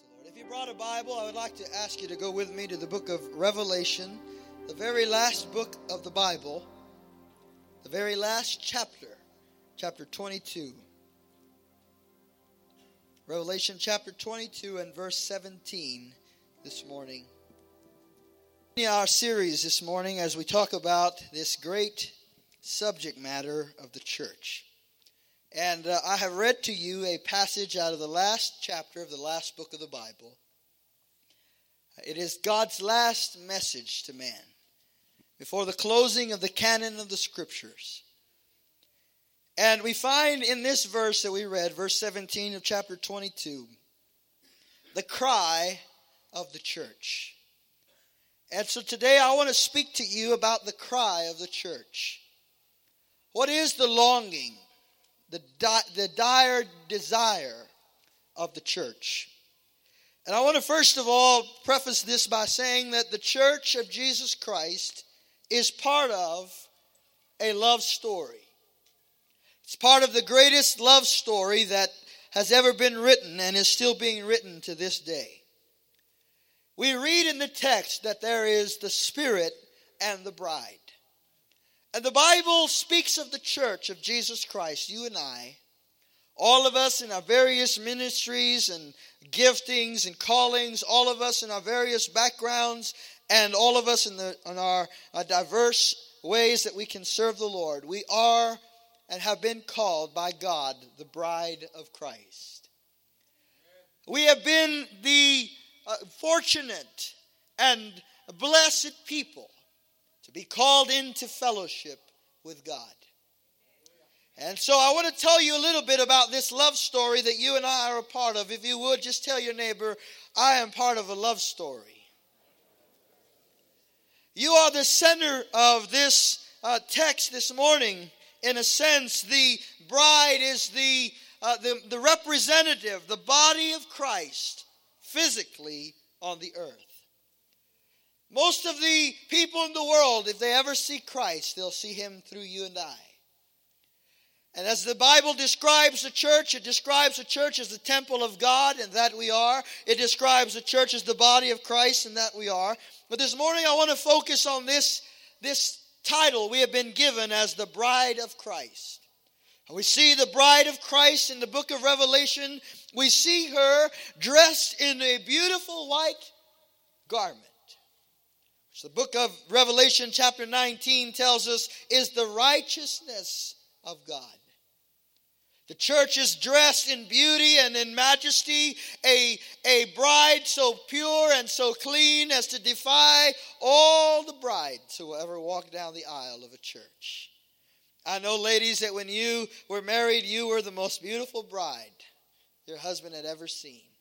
Lord. If you brought a Bible, I would like to ask you to go with me to the book of Revelation, the very last book of the Bible, the very last chapter, chapter 22. Revelation chapter 22 and verse 17 this morning. In our series this morning, as we talk about this great subject matter of the church. And uh, I have read to you a passage out of the last chapter of the last book of the Bible. It is God's last message to man before the closing of the canon of the scriptures. And we find in this verse that we read, verse 17 of chapter 22, the cry of the church. And so today I want to speak to you about the cry of the church. What is the longing? The, di- the dire desire of the church. And I want to first of all preface this by saying that the church of Jesus Christ is part of a love story. It's part of the greatest love story that has ever been written and is still being written to this day. We read in the text that there is the Spirit and the bride. And the Bible speaks of the church of Jesus Christ, you and I, all of us in our various ministries and giftings and callings, all of us in our various backgrounds, and all of us in, the, in our, our diverse ways that we can serve the Lord. We are and have been called by God the bride of Christ. We have been the uh, fortunate and blessed people to be called into fellowship with God. And so I want to tell you a little bit about this love story that you and I are a part of. If you would, just tell your neighbor, I am part of a love story. You are the center of this uh, text this morning. In a sense, the bride is the, uh, the, the representative, the body of Christ, physically on the earth. Most of the people in the world, if they ever see Christ, they'll see him through you and I. And as the Bible describes the church, it describes the church as the temple of God, and that we are. It describes the church as the body of Christ, and that we are. But this morning I want to focus on this, this title we have been given as the bride of Christ. We see the bride of Christ in the book of Revelation. We see her dressed in a beautiful white garment the book of Revelation, chapter 19, tells us is the righteousness of God. The church is dressed in beauty and in majesty, a, a bride so pure and so clean as to defy all the brides who will ever walk down the aisle of a church. I know, ladies, that when you were married, you were the most beautiful bride your husband had ever seen.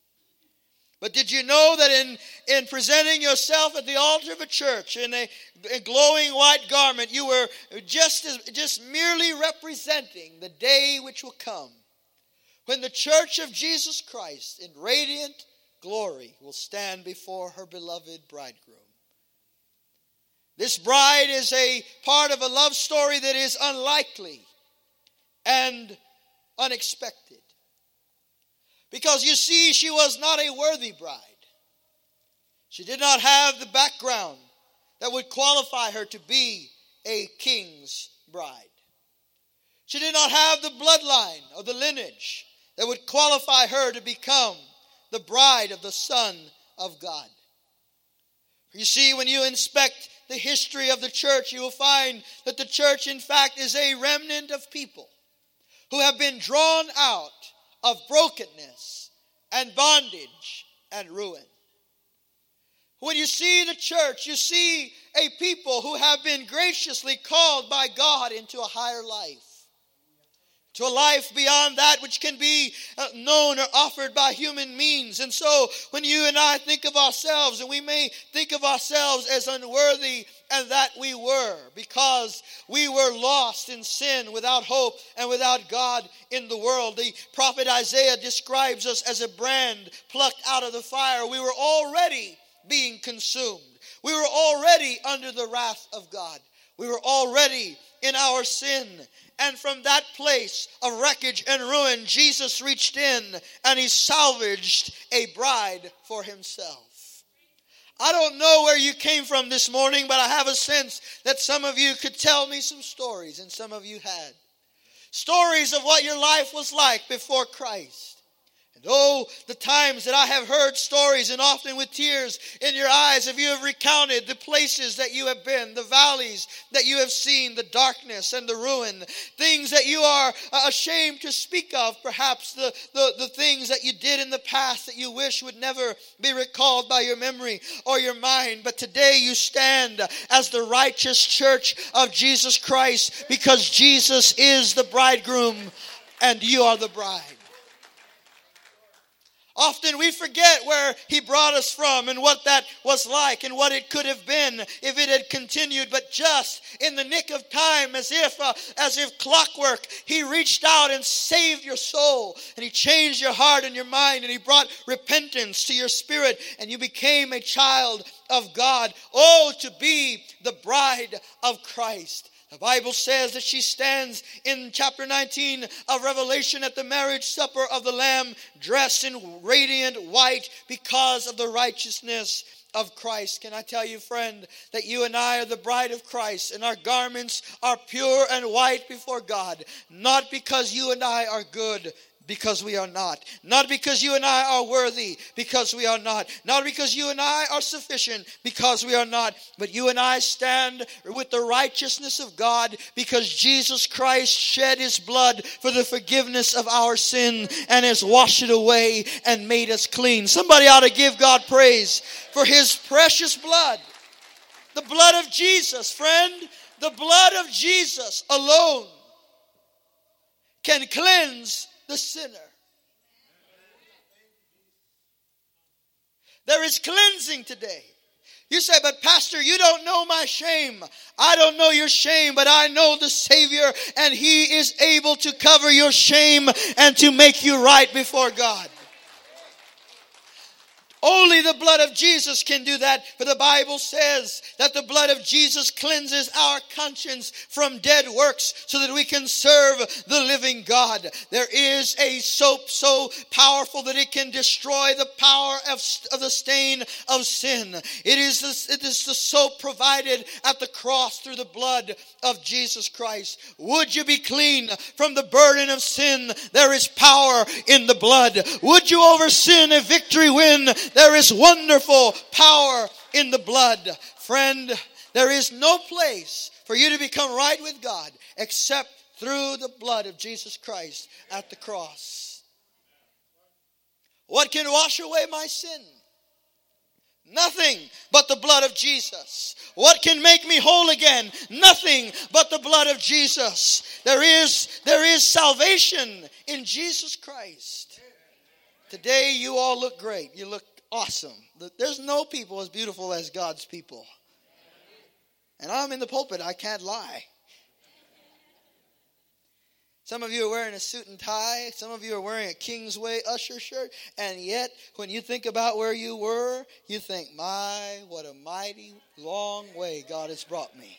But did you know that in, in presenting yourself at the altar of a church in a, a glowing white garment, you were just, as, just merely representing the day which will come when the church of Jesus Christ in radiant glory will stand before her beloved bridegroom? This bride is a part of a love story that is unlikely and unexpected. Because you see, she was not a worthy bride. She did not have the background that would qualify her to be a king's bride. She did not have the bloodline or the lineage that would qualify her to become the bride of the Son of God. You see, when you inspect the history of the church, you will find that the church, in fact, is a remnant of people who have been drawn out of brokenness and bondage and ruin. When you see the church, you see a people who have been graciously called by God into a higher life to a life beyond that which can be uh, known or offered by human means. And so, when you and I think of ourselves, and we may think of ourselves as unworthy, and that we were, because we were lost in sin, without hope, and without God in the world. The prophet Isaiah describes us as a brand plucked out of the fire. We were already being consumed, we were already under the wrath of God. We were already in our sin. And from that place of wreckage and ruin, Jesus reached in and he salvaged a bride for himself. I don't know where you came from this morning, but I have a sense that some of you could tell me some stories, and some of you had. Stories of what your life was like before Christ. Oh, the times that I have heard stories, and often with tears in your eyes, if you have recounted the places that you have been, the valleys that you have seen, the darkness and the ruin, things that you are uh, ashamed to speak of, perhaps the, the, the things that you did in the past that you wish would never be recalled by your memory or your mind. But today you stand as the righteous church of Jesus Christ because Jesus is the bridegroom and you are the bride. Often we forget where He brought us from and what that was like and what it could have been if it had continued. But just in the nick of time, as if uh, as if clockwork, He reached out and saved your soul and He changed your heart and your mind and He brought repentance to your spirit and you became a child of God. Oh, to be the bride of Christ. The Bible says that she stands in chapter 19 of Revelation at the marriage supper of the Lamb, dressed in radiant white because of the righteousness of Christ. Can I tell you, friend, that you and I are the bride of Christ and our garments are pure and white before God, not because you and I are good, because we are not. Not because you and I are worthy, because we are not. Not because you and I are sufficient, because we are not. But you and I stand with the righteousness of God because Jesus Christ shed his blood for the forgiveness of our sin and has washed it away and made us clean. Somebody ought to give God praise for his precious blood. The blood of Jesus, friend, the blood of Jesus alone can cleanse the sinner. There is cleansing today. You say, but Pastor, you don't know my shame. I don't know your shame, but I know the Savior, and He is able to cover your shame and to make you right before God. Only the blood of Jesus can do that. For the Bible says that the blood of Jesus cleanses our conscience from dead works so that we can serve the living God. There is a soap so powerful that it can destroy the power of, of the stain of sin. It is, the, it is the soap provided at the cross through the blood of Jesus Christ. Would you be clean from the burden of sin? There is power in the blood. Would you over sin a victory win? There is wonderful power in the blood. Friend, there is no place for you to become right with God except through the blood of Jesus Christ at the cross. What can wash away my sin? Nothing but the blood of Jesus. What can make me whole again? Nothing but the blood of Jesus. There is, there is salvation in Jesus Christ. Today you all look great. You look awesome. There's no people as beautiful as God's people. And I'm in the pulpit, I can't lie. Some of you are wearing a suit and tie. Some of you are wearing a Kingsway usher shirt. And yet, when you think about where you were, you think, my, what a mighty long way God has brought me.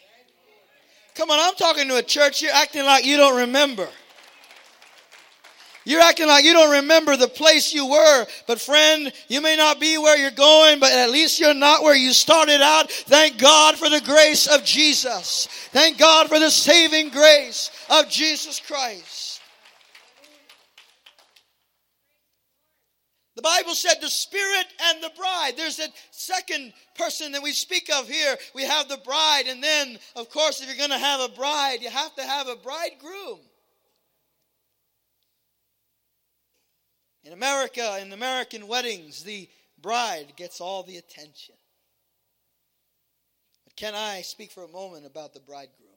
Come on, I'm talking to a church. You're acting like you don't remember. You're acting like you don't remember the place you were. But friend, you may not be where you're going, but at least you're not where you started out. Thank God for the grace of Jesus. Thank God for the saving grace of Jesus Christ. The Bible said the Spirit and the bride. There's a second person that we speak of here. We have the bride, and then, of course, if you're going to have a bride, you have to have a bridegroom. In America, in American weddings, the bride gets all the attention. But can I speak for a moment about the bridegroom?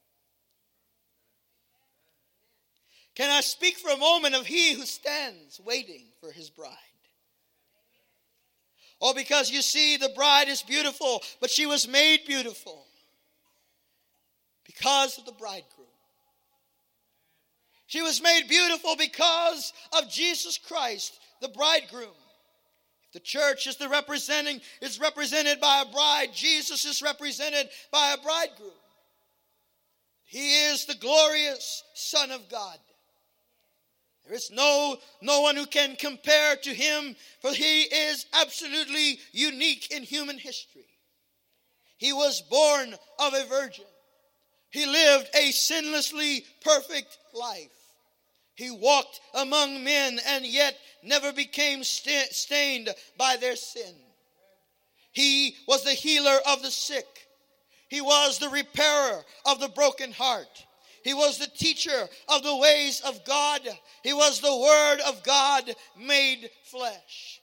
Can I speak for a moment of he who stands waiting for his bride? Oh, because you see, the bride is beautiful, but she was made beautiful because of the bridegroom. She was made beautiful because of Jesus Christ, the bridegroom. If the church is the representing is represented by a bride, Jesus is represented by a bridegroom. He is the glorious Son of God. There is no, no one who can compare to him, for he is absolutely unique in human history. He was born of a virgin. He lived a sinlessly perfect life. He walked among men and yet never became stained by their sin. He was the healer of the sick. He was the repairer of the broken heart. He was the teacher of the ways of God. He was the Word of God made flesh.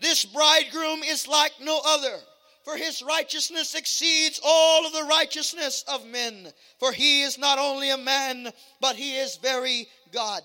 This bridegroom is like no other, for his righteousness exceeds all of the righteousness of men. For he is not only a man, but he is very God.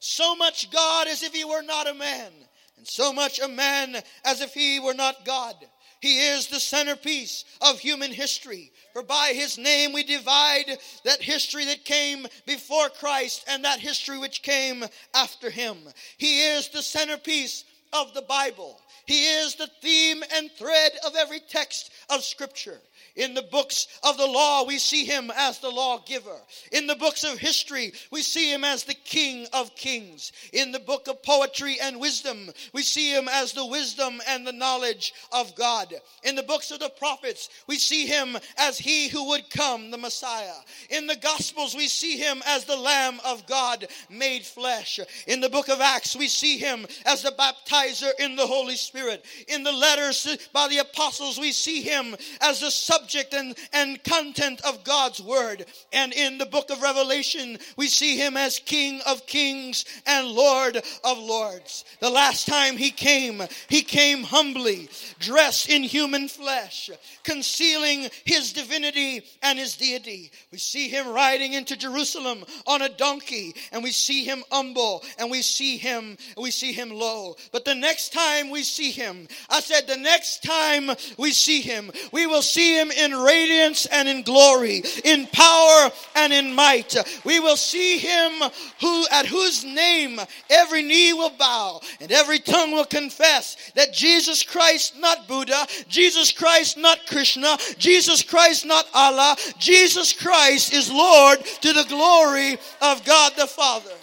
So much God as if he were not a man, and so much a man as if he were not God. He is the centerpiece of human history. For by his name we divide that history that came before Christ and that history which came after him. He is the centerpiece of the Bible. He is the theme and thread of every text of Scripture. In the books of the law, we see him as the lawgiver. In the books of history, we see him as the king of kings. In the book of poetry and wisdom, we see him as the wisdom and the knowledge of God. In the books of the prophets, we see him as he who would come, the Messiah. In the gospels, we see him as the Lamb of God made flesh. In the book of Acts, we see him as the baptizer in the Holy Spirit. In the letters by the apostles, we see him as the subject subject and, and content of God's word. And in the book of Revelation, we see him as King of kings and Lord of lords. The last time he came, he came humbly, dressed in human flesh, concealing his divinity and his deity. We see him riding into Jerusalem on a donkey, and we see him humble, and we see him, we see him low. But the next time we see him, I said, the next time we see him, we will see him in radiance and in glory, in power and in might. We will see him who at whose name every knee will bow and every tongue will confess that Jesus Christ, not Buddha, Jesus Christ, not Krishna, Jesus Christ, not Allah, Jesus Christ is Lord to the glory of God the Father.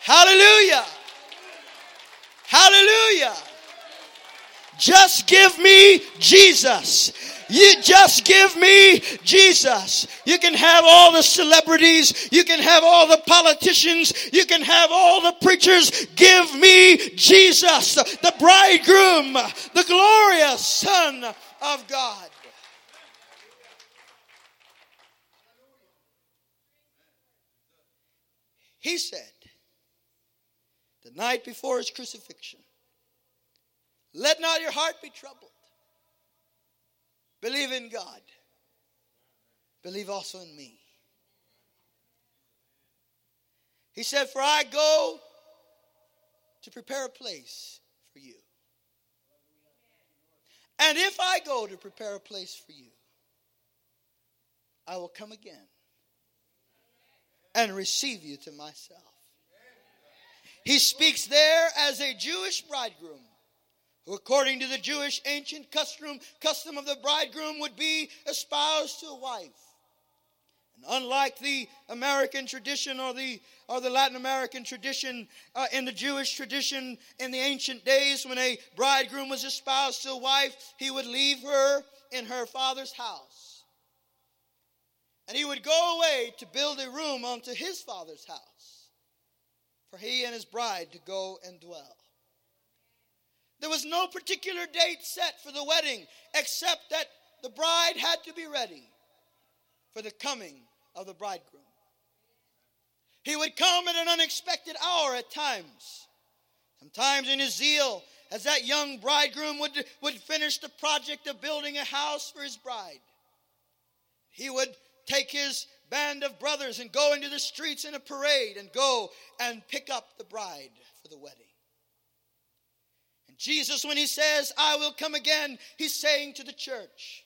Hallelujah. Hallelujah. Just give me Jesus. You just give me Jesus. You can have all the celebrities. You can have all the politicians. You can have all the preachers. Give me Jesus, the bridegroom, the glorious Son of God. He said, the night before his crucifixion, let not your heart be troubled. Believe in God. Believe also in me. He said, For I go to prepare a place for you. And if I go to prepare a place for you, I will come again and receive you to myself. He speaks there as a Jewish bridegroom according to the Jewish ancient custom, custom of the bridegroom would be espoused to a wife. And unlike the American tradition or the, or the Latin American tradition, uh, in the Jewish tradition in the ancient days, when a bridegroom was espoused to a wife, he would leave her in her father's house. And he would go away to build a room unto his father's house for he and his bride to go and dwell. There was no particular date set for the wedding except that the bride had to be ready for the coming of the bridegroom. He would come at an unexpected hour at times. Sometimes in his zeal, as that young bridegroom would, would finish the project of building a house for his bride, he would take his band of brothers and go into the streets in a parade and go and pick up the bride for the wedding. Jesus, when he says, I will come again, he's saying to the church,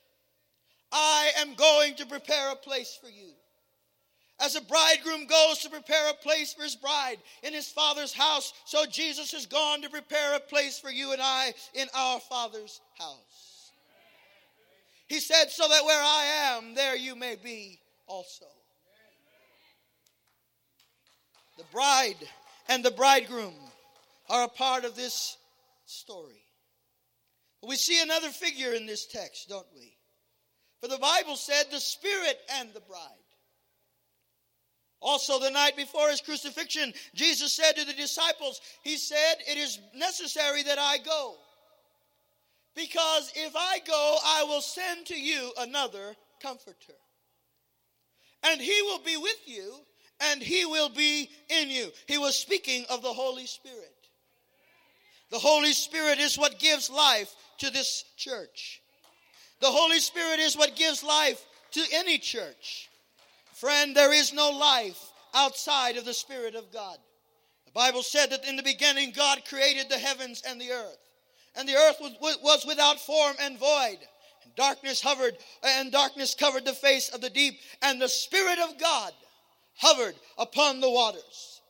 I am going to prepare a place for you. As a bridegroom goes to prepare a place for his bride in his father's house, so Jesus has gone to prepare a place for you and I in our father's house. He said, So that where I am, there you may be also. The bride and the bridegroom are a part of this story. We see another figure in this text, don't we? For the Bible said the Spirit and the bride. Also, the night before his crucifixion, Jesus said to the disciples, He said, It is necessary that I go. Because if I go, I will send to you another comforter. And he will be with you, and he will be in you. He was speaking of the Holy Spirit. The Holy Spirit is what gives life to this church. The Holy Spirit is what gives life to any church. Friend, there is no life outside of the Spirit of God. The Bible said that in the beginning God created the heavens and the earth. And the earth was, without form and void. And darkness hovered, and darkness covered the face of the deep. And the Spirit of God hovered upon the waters.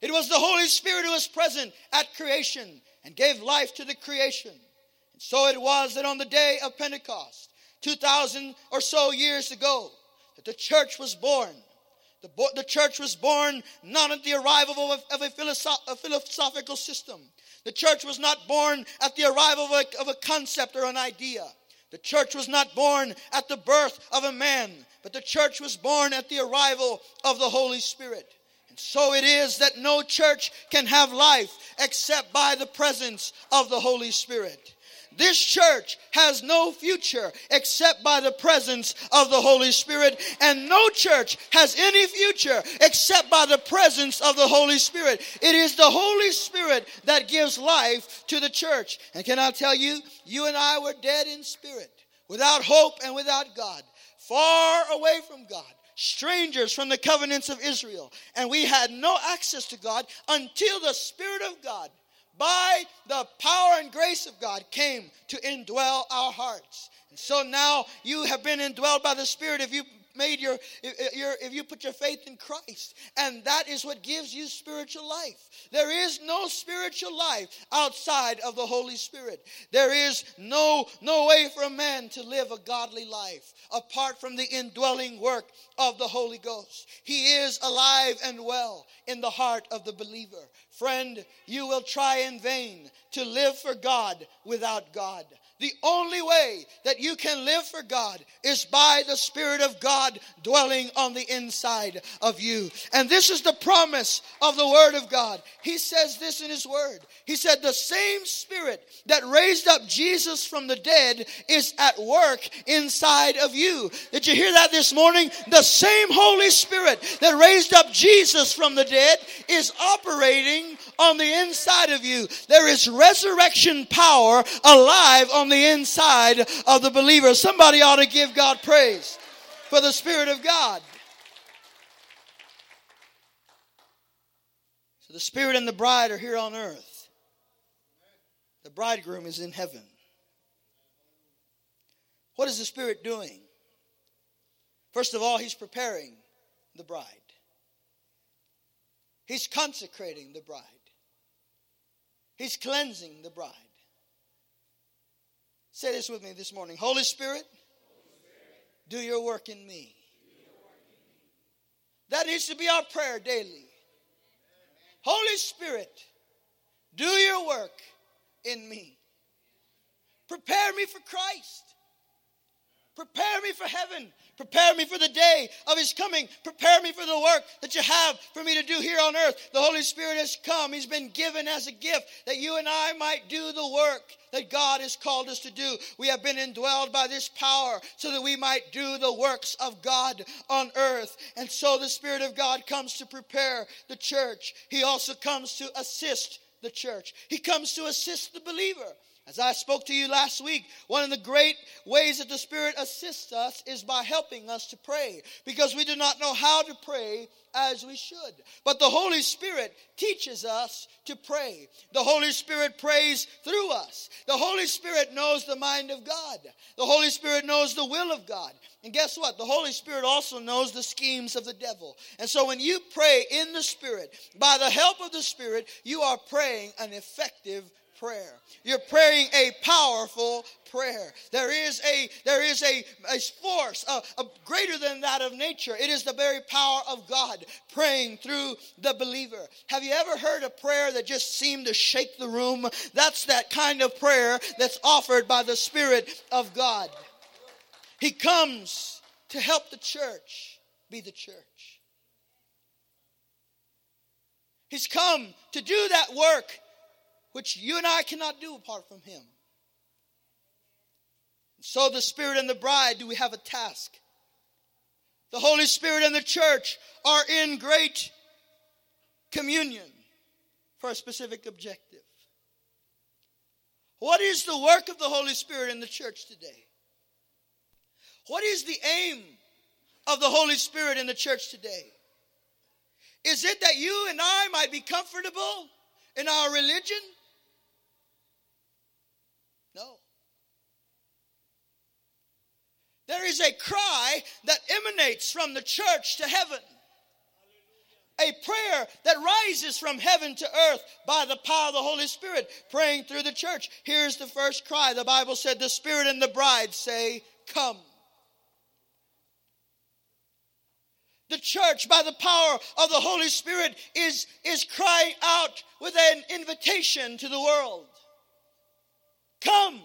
It was the Holy Spirit who was present at creation and gave life to the creation. And so it was that on the day of Pentecost, 2,000 or so years ago, that the church was born. The, the church was born not at the arrival of a, of a, philosoph- a philosophical system. The church was not born at the arrival of a, of a concept or an idea. The church was not born at the birth of a man, but the church was born at the arrival of the Holy Spirit. So it is that no church can have life except by the presence of the Holy Spirit. This church has no future except by the presence of the Holy Spirit, and no church has any future except by the presence of the Holy Spirit. It is the Holy Spirit that gives life to the church. And can I tell you, you and I were dead in spirit, without hope and without God, far away from God strangers from the covenants of Israel. And we had no access to God until the Spirit of God by the power and grace of God came to indwell our hearts. And so now you have been indwelled by the Spirit if you made your, your if you put your faith in Christ. And that is what gives you spiritual life. There is no spiritual life outside of the Holy Spirit. There is no no way for a man to live a godly life apart from the indwelling work of the Holy Ghost. He is alive and well in the heart of the believer. Friend, you will try in vain to live for God without God. The only way that you can live for God is by the Spirit of God dwelling on the inside of you. And this is the promise of the Word of God. He says this in His Word. He said, The same Spirit that raised up Jesus from the dead is at work inside of you. Did you hear that this morning? The same Holy Spirit that raised up Jesus from the dead is operating on the inside of you. There is resurrection power alive on the inside of the believer. Somebody ought to give God praise for the Spirit of God. So the Spirit and the bride are here on earth, the bridegroom is in heaven. What is the Spirit doing? First of all, He's preparing the bride. He's consecrating the bride. He's cleansing the bride. Say this with me this morning Holy Spirit, do your work in me. That needs to be our prayer daily. Holy Spirit, do your work in me. Prepare me for Christ. Prepare me for heaven. Prepare me for the day of His coming. Prepare me for the work that you have for me to do here on earth. The Holy Spirit has come. He's been given as a gift that you and I might do the work that God has called us to do. We have been indwelled by this power so that we might do the works of God on earth. And so the Spirit of God comes to prepare the church. He also comes to assist the church. He comes to assist the believer. As I spoke to you last week, one of the great ways that the Spirit assists us is by helping us to pray because we do not know how to pray as we should. But the Holy Spirit teaches us to pray. The Holy Spirit prays through us. The Holy Spirit knows the mind of God. The Holy Spirit knows the will of God. And guess what? The Holy Spirit also knows the schemes of the devil. And so when you pray in the Spirit, by the help of the Spirit, you are praying an effective prayer. You're praying a powerful prayer. There is a there is a, a force a, greater than that of nature. It is the very power of God praying through the believer. Have you ever heard a prayer that just seemed to shake the room? That's that kind of prayer that's offered by the Spirit of God. He comes to help the church be the church. He's come to do that work which you and I cannot do apart from Him. So, the Spirit and the bride, do we have a task? The Holy Spirit and the church are in great communion for a specific objective. What is the work of the Holy Spirit in the church today? What is the aim of the Holy Spirit in the church today? Is it that you and I might be comfortable in our religion? No. There is a cry that emanates from the church to heaven. A prayer that rises from heaven to earth by the power of the Holy Spirit, praying through the church. Here's the first cry. The Bible said, The Spirit and the bride say, Come. the church by the power of the Holy Spirit is, is crying out with an invitation to the world. Come.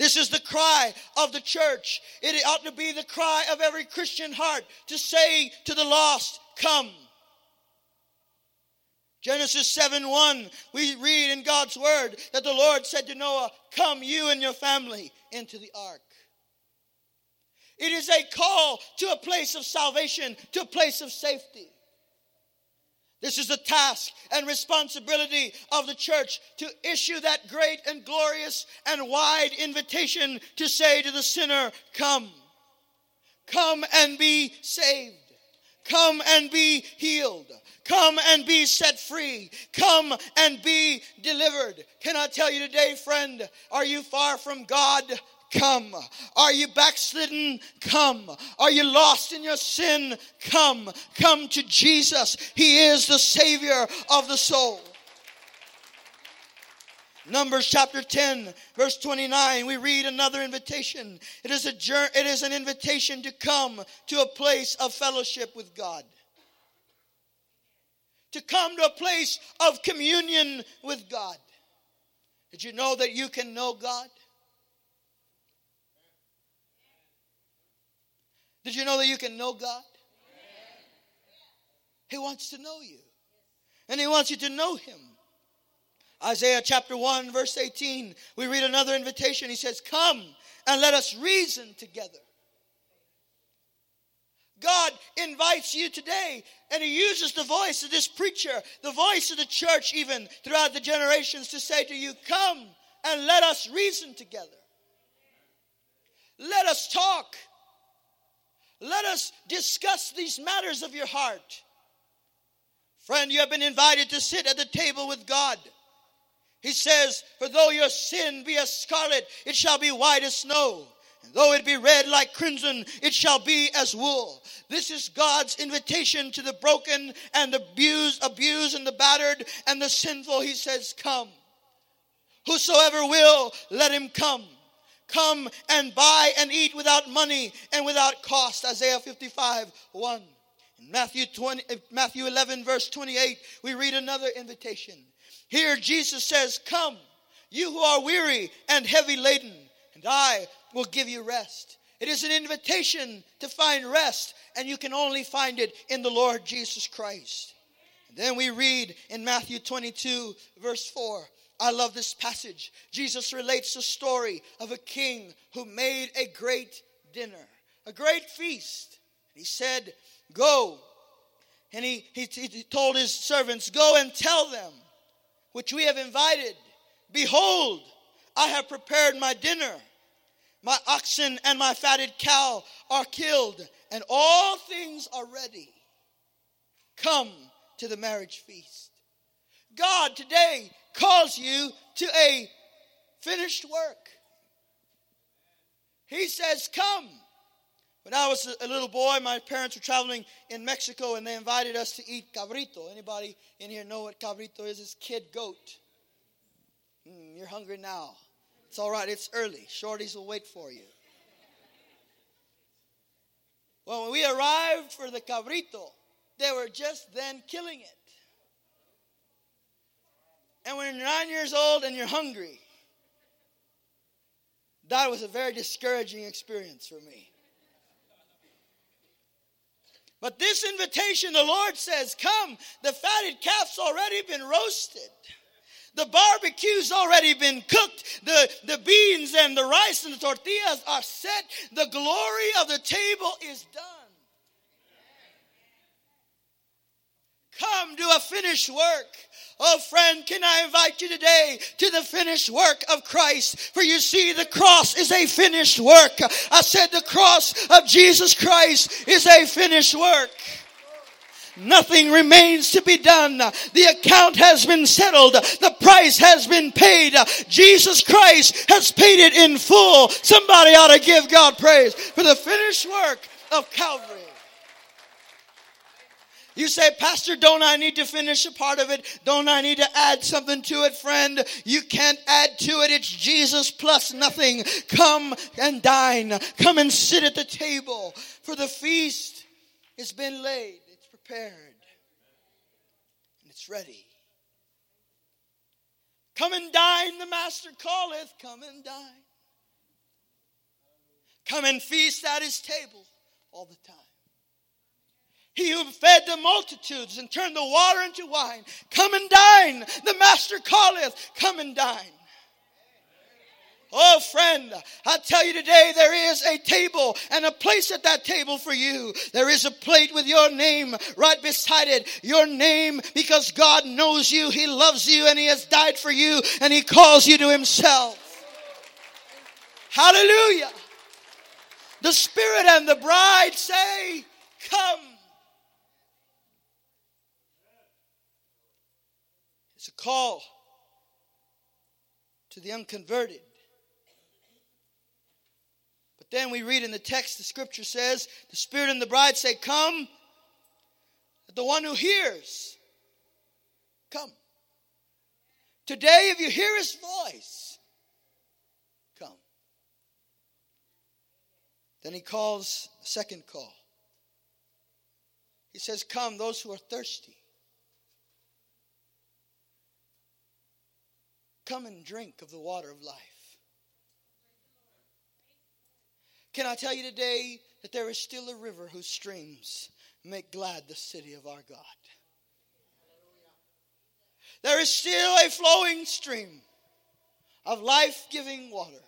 This is the cry of the church. It ought to be the cry of every Christian heart to say to the lost, Come. Genesis 7 1, we read in God's word that the Lord said to Noah, Come, you and your family, into the ark. It is a call to a place of salvation, to a place of safety. This is the task and responsibility of the church to issue that great and glorious and wide invitation to say to the sinner, Come. Come and be saved. Come and be healed. Come and be set free. Come and be delivered. Can I tell you today, friend, are you far from God? Come. Are you backslidden? Come. Are you lost in your sin? Come. Come to Jesus. He is the Savior of the soul. Numbers chapter 10, verse 29, we read another invitation. It is, a, it is an invitation to come to a place of fellowship with God. To come to a place of communion with God. Did you know that you can know God? Did you know that you can know God? He wants to know you. And he wants you to know him. Isaiah chapter 1, verse 18, we read another invitation. He says, Come and let us reason together. God invites you today, and He uses the voice of this preacher, the voice of the church, even throughout the generations, to say to you, Come and let us reason together. Let us talk. Let us discuss these matters of your heart. Friend, you have been invited to sit at the table with God. He says, For though your sin be as scarlet, it shall be white as snow. And though it be red like crimson, it shall be as wool. This is God's invitation to the broken and the abused, abused and the battered and the sinful. He says, Come. Whosoever will, let him come. Come and buy and eat without money and without cost. Isaiah 55 1. In Matthew, 20, Matthew 11, verse 28, we read another invitation. Here Jesus says, Come, you who are weary and heavy laden, and I will give you rest. It is an invitation to find rest, and you can only find it in the Lord Jesus Christ. And then we read in Matthew 22, verse 4 I love this passage. Jesus relates the story of a king who made a great dinner, a great feast. He said, Go. And he, he, he told his servants, Go and tell them, which we have invited, Behold, I have prepared my dinner. My oxen and my fatted cow are killed, and all things are ready. Come to the marriage feast. God today calls you to a finished work. He says, Come. When I was a little boy, my parents were traveling in Mexico and they invited us to eat cabrito. Anybody in here know what cabrito is? It's kid goat. Mm, you're hungry now. It's all right, it's early. Shorties will wait for you. Well, when we arrived for the cabrito, they were just then killing it. And when you're nine years old and you're hungry, that was a very discouraging experience for me. But this invitation, the Lord says, Come, the fatted calf's already been roasted. The barbecue's already been cooked. The, the beans and the rice and the tortillas are set. The glory of the table is done. Come do a finished work. Oh, friend, can I invite you today to the finished work of Christ? For you see, the cross is a finished work. I said the cross of Jesus Christ is a finished work. Nothing remains to be done. The account has been settled. The price has been paid. Jesus Christ has paid it in full. Somebody ought to give God praise for the finished work of Calvary. You say, Pastor, don't I need to finish a part of it? Don't I need to add something to it, friend? You can't add to it. It's Jesus plus nothing. Come and dine. Come and sit at the table. For the feast has been laid, it's prepared, and it's ready. Come and dine, the Master calleth. Come and dine. Come and feast at his table all the time. He who fed the multitudes and turned the water into wine. Come and dine. The master calleth. Come and dine. Oh, friend, I tell you today, there is a table and a place at that table for you. There is a plate with your name right beside it. Your name because God knows you, He loves you, and He has died for you, and He calls you to Himself. Hallelujah. The Spirit and the bride say, Come. Call to the unconverted. But then we read in the text, the scripture says, the Spirit and the bride say, Come. The one who hears, come. Today, if you hear his voice, come. Then he calls a second call. He says, Come, those who are thirsty. Come and drink of the water of life. Can I tell you today that there is still a river whose streams make glad the city of our God? There is still a flowing stream of life giving water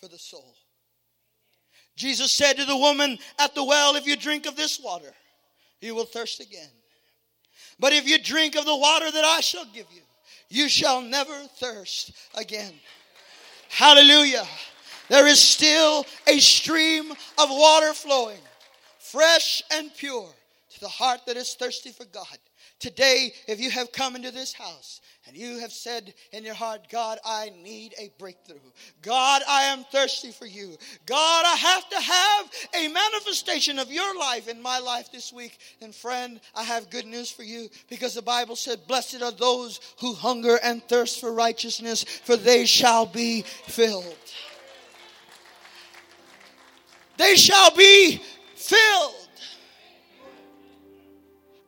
for the soul. Jesus said to the woman at the well, If you drink of this water, you will thirst again. But if you drink of the water that I shall give you, you shall never thirst again. Hallelujah. There is still a stream of water flowing, fresh and pure, to the heart that is thirsty for God. Today, if you have come into this house and you have said in your heart, God, I need a breakthrough. God, I am thirsty for you. God, I have to have a manifestation of your life in my life this week. And friend, I have good news for you because the Bible said, Blessed are those who hunger and thirst for righteousness, for they shall be filled. They shall be filled.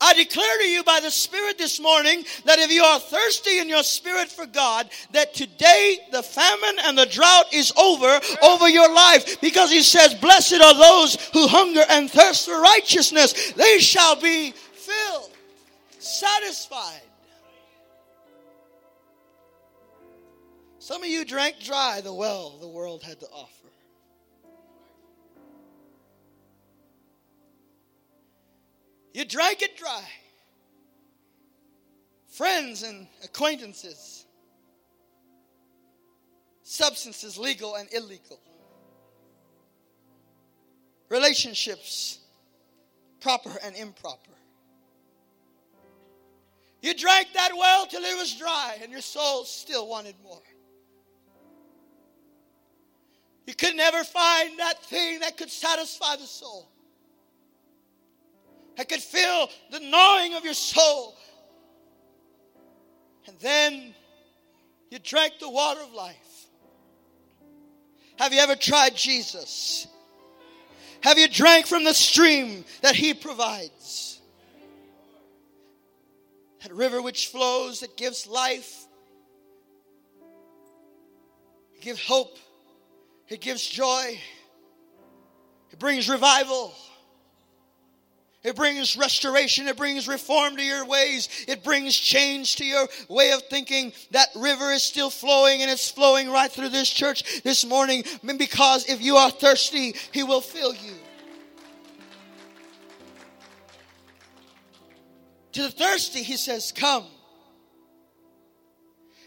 I declare to you by the Spirit this morning that if you are thirsty in your spirit for God, that today the famine and the drought is over over your life because He says, Blessed are those who hunger and thirst for righteousness. They shall be filled, satisfied. Some of you drank dry the well the world had to offer. You drank it dry. Friends and acquaintances, substances, legal and illegal, relationships, proper and improper. You drank that well till it was dry and your soul still wanted more. You could never find that thing that could satisfy the soul, that could feel the gnawing of your soul. And then you drank the water of life. Have you ever tried Jesus? Have you drank from the stream that He provides? That river which flows, that gives life, it gives hope, it gives joy, it brings revival. It brings restoration. It brings reform to your ways. It brings change to your way of thinking. That river is still flowing and it's flowing right through this church this morning because if you are thirsty, He will fill you. To the thirsty, He says, Come.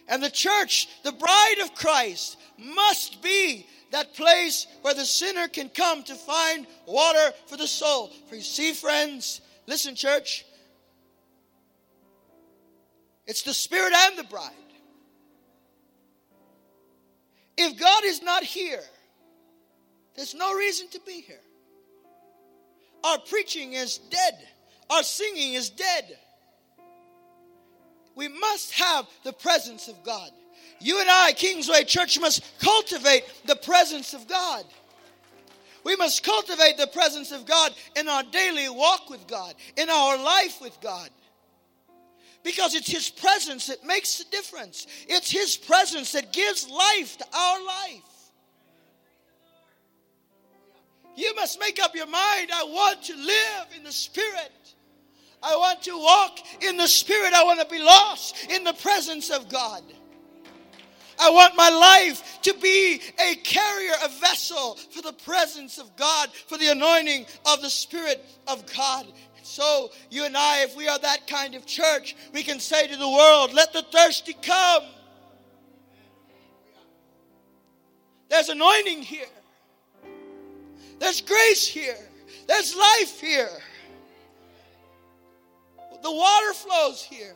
And the church, the bride of Christ, must be that place where the sinner can come to find water for the soul. For you see, friends, listen, church, it's the Spirit and the bride. If God is not here, there's no reason to be here. Our preaching is dead, our singing is dead. We must have the presence of God. You and I, Kingsway Church, must cultivate the presence of God. We must cultivate the presence of God in our daily walk with God, in our life with God. Because it's His presence that makes the difference. It's His presence that gives life to our life. You must make up your mind I want to live in the Spirit. I want to walk in the Spirit. I want to be lost in the presence of God. I want my life to be a carrier, a vessel for the presence of God, for the anointing of the Spirit of God. So, you and I, if we are that kind of church, we can say to the world, let the thirsty come. There's anointing here, there's grace here, there's life here. The water flows here.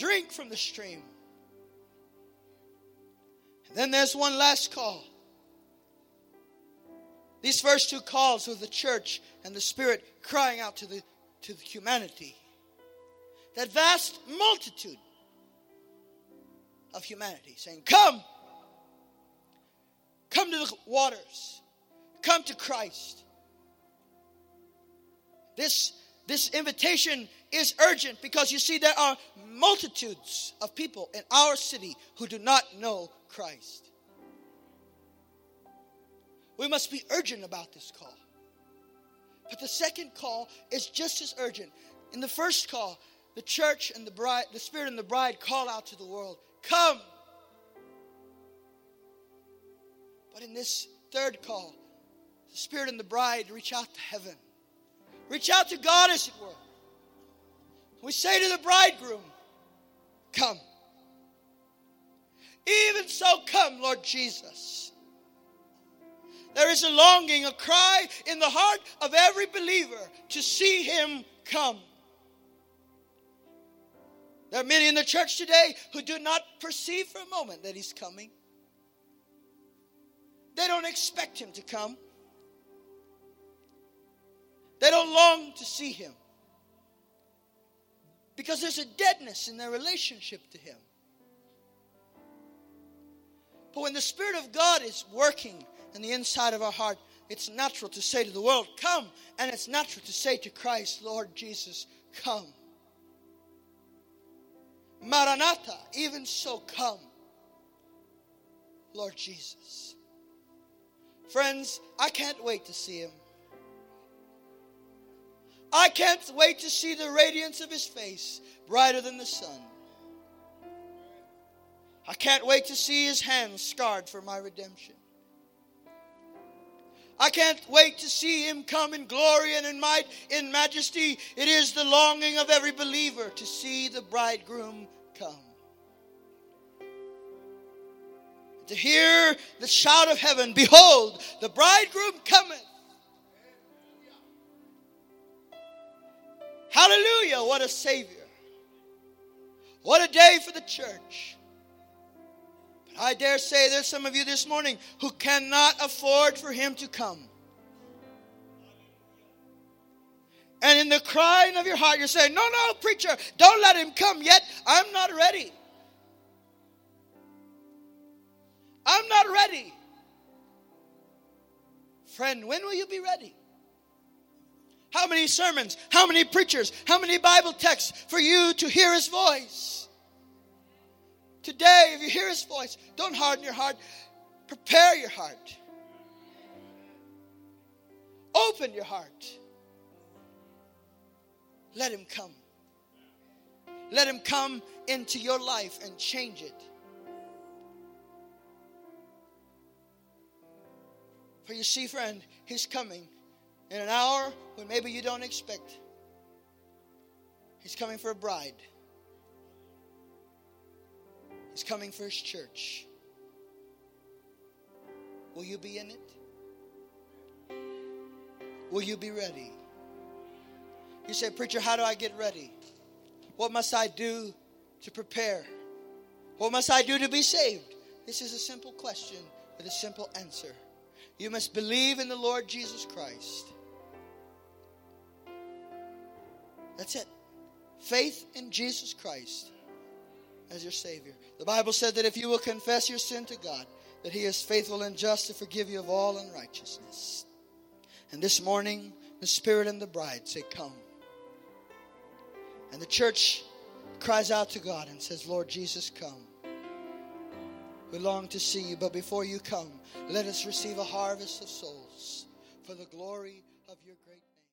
Drink from the stream. And then there's one last call. These first two calls were the church and the Spirit crying out to the, to the humanity. That vast multitude of humanity saying, Come! Come to the waters. Come to Christ. This, this invitation is urgent because you see, there are multitudes of people in our city who do not know Christ. We must be urgent about this call. But the second call is just as urgent. In the first call, the church and the bride, the spirit and the bride call out to the world, Come. But in this third call, the spirit and the bride reach out to heaven. Reach out to God, as it were. We say to the bridegroom, Come. Even so, come, Lord Jesus. There is a longing, a cry in the heart of every believer to see him come. There are many in the church today who do not perceive for a moment that he's coming. They don't expect him to come. They don't long to see him because there's a deadness in their relationship to Him. But when the Spirit of God is working in the inside of our heart, it's natural to say to the world, Come, and it's natural to say to Christ, Lord Jesus, come. Maranatha, even so, come, Lord Jesus. Friends, I can't wait to see Him. I can't wait to see the radiance of his face brighter than the sun. I can't wait to see his hands scarred for my redemption. I can't wait to see him come in glory and in might, in majesty. It is the longing of every believer to see the bridegroom come. To hear the shout of heaven Behold, the bridegroom cometh. Hallelujah. What a Savior. What a day for the church. But I dare say there's some of you this morning who cannot afford for him to come. And in the crying of your heart, you're saying, No, no, preacher, don't let him come yet. I'm not ready. I'm not ready. Friend, when will you be ready? How many sermons, how many preachers, how many Bible texts for you to hear his voice? Today, if you hear his voice, don't harden your heart. Prepare your heart. Open your heart. Let him come. Let him come into your life and change it. For you see, friend, he's coming in an hour when maybe you don't expect. He's coming for a bride. He's coming for his church. Will you be in it? Will you be ready? You say, Preacher, how do I get ready? What must I do to prepare? What must I do to be saved? This is a simple question with a simple answer. You must believe in the Lord Jesus Christ. That's it. Faith in Jesus Christ as your Savior. The Bible said that if you will confess your sin to God, that He is faithful and just to forgive you of all unrighteousness. And this morning, the Spirit and the bride say, Come. And the church cries out to God and says, Lord Jesus, come. We long to see you, but before you come, let us receive a harvest of souls for the glory of your great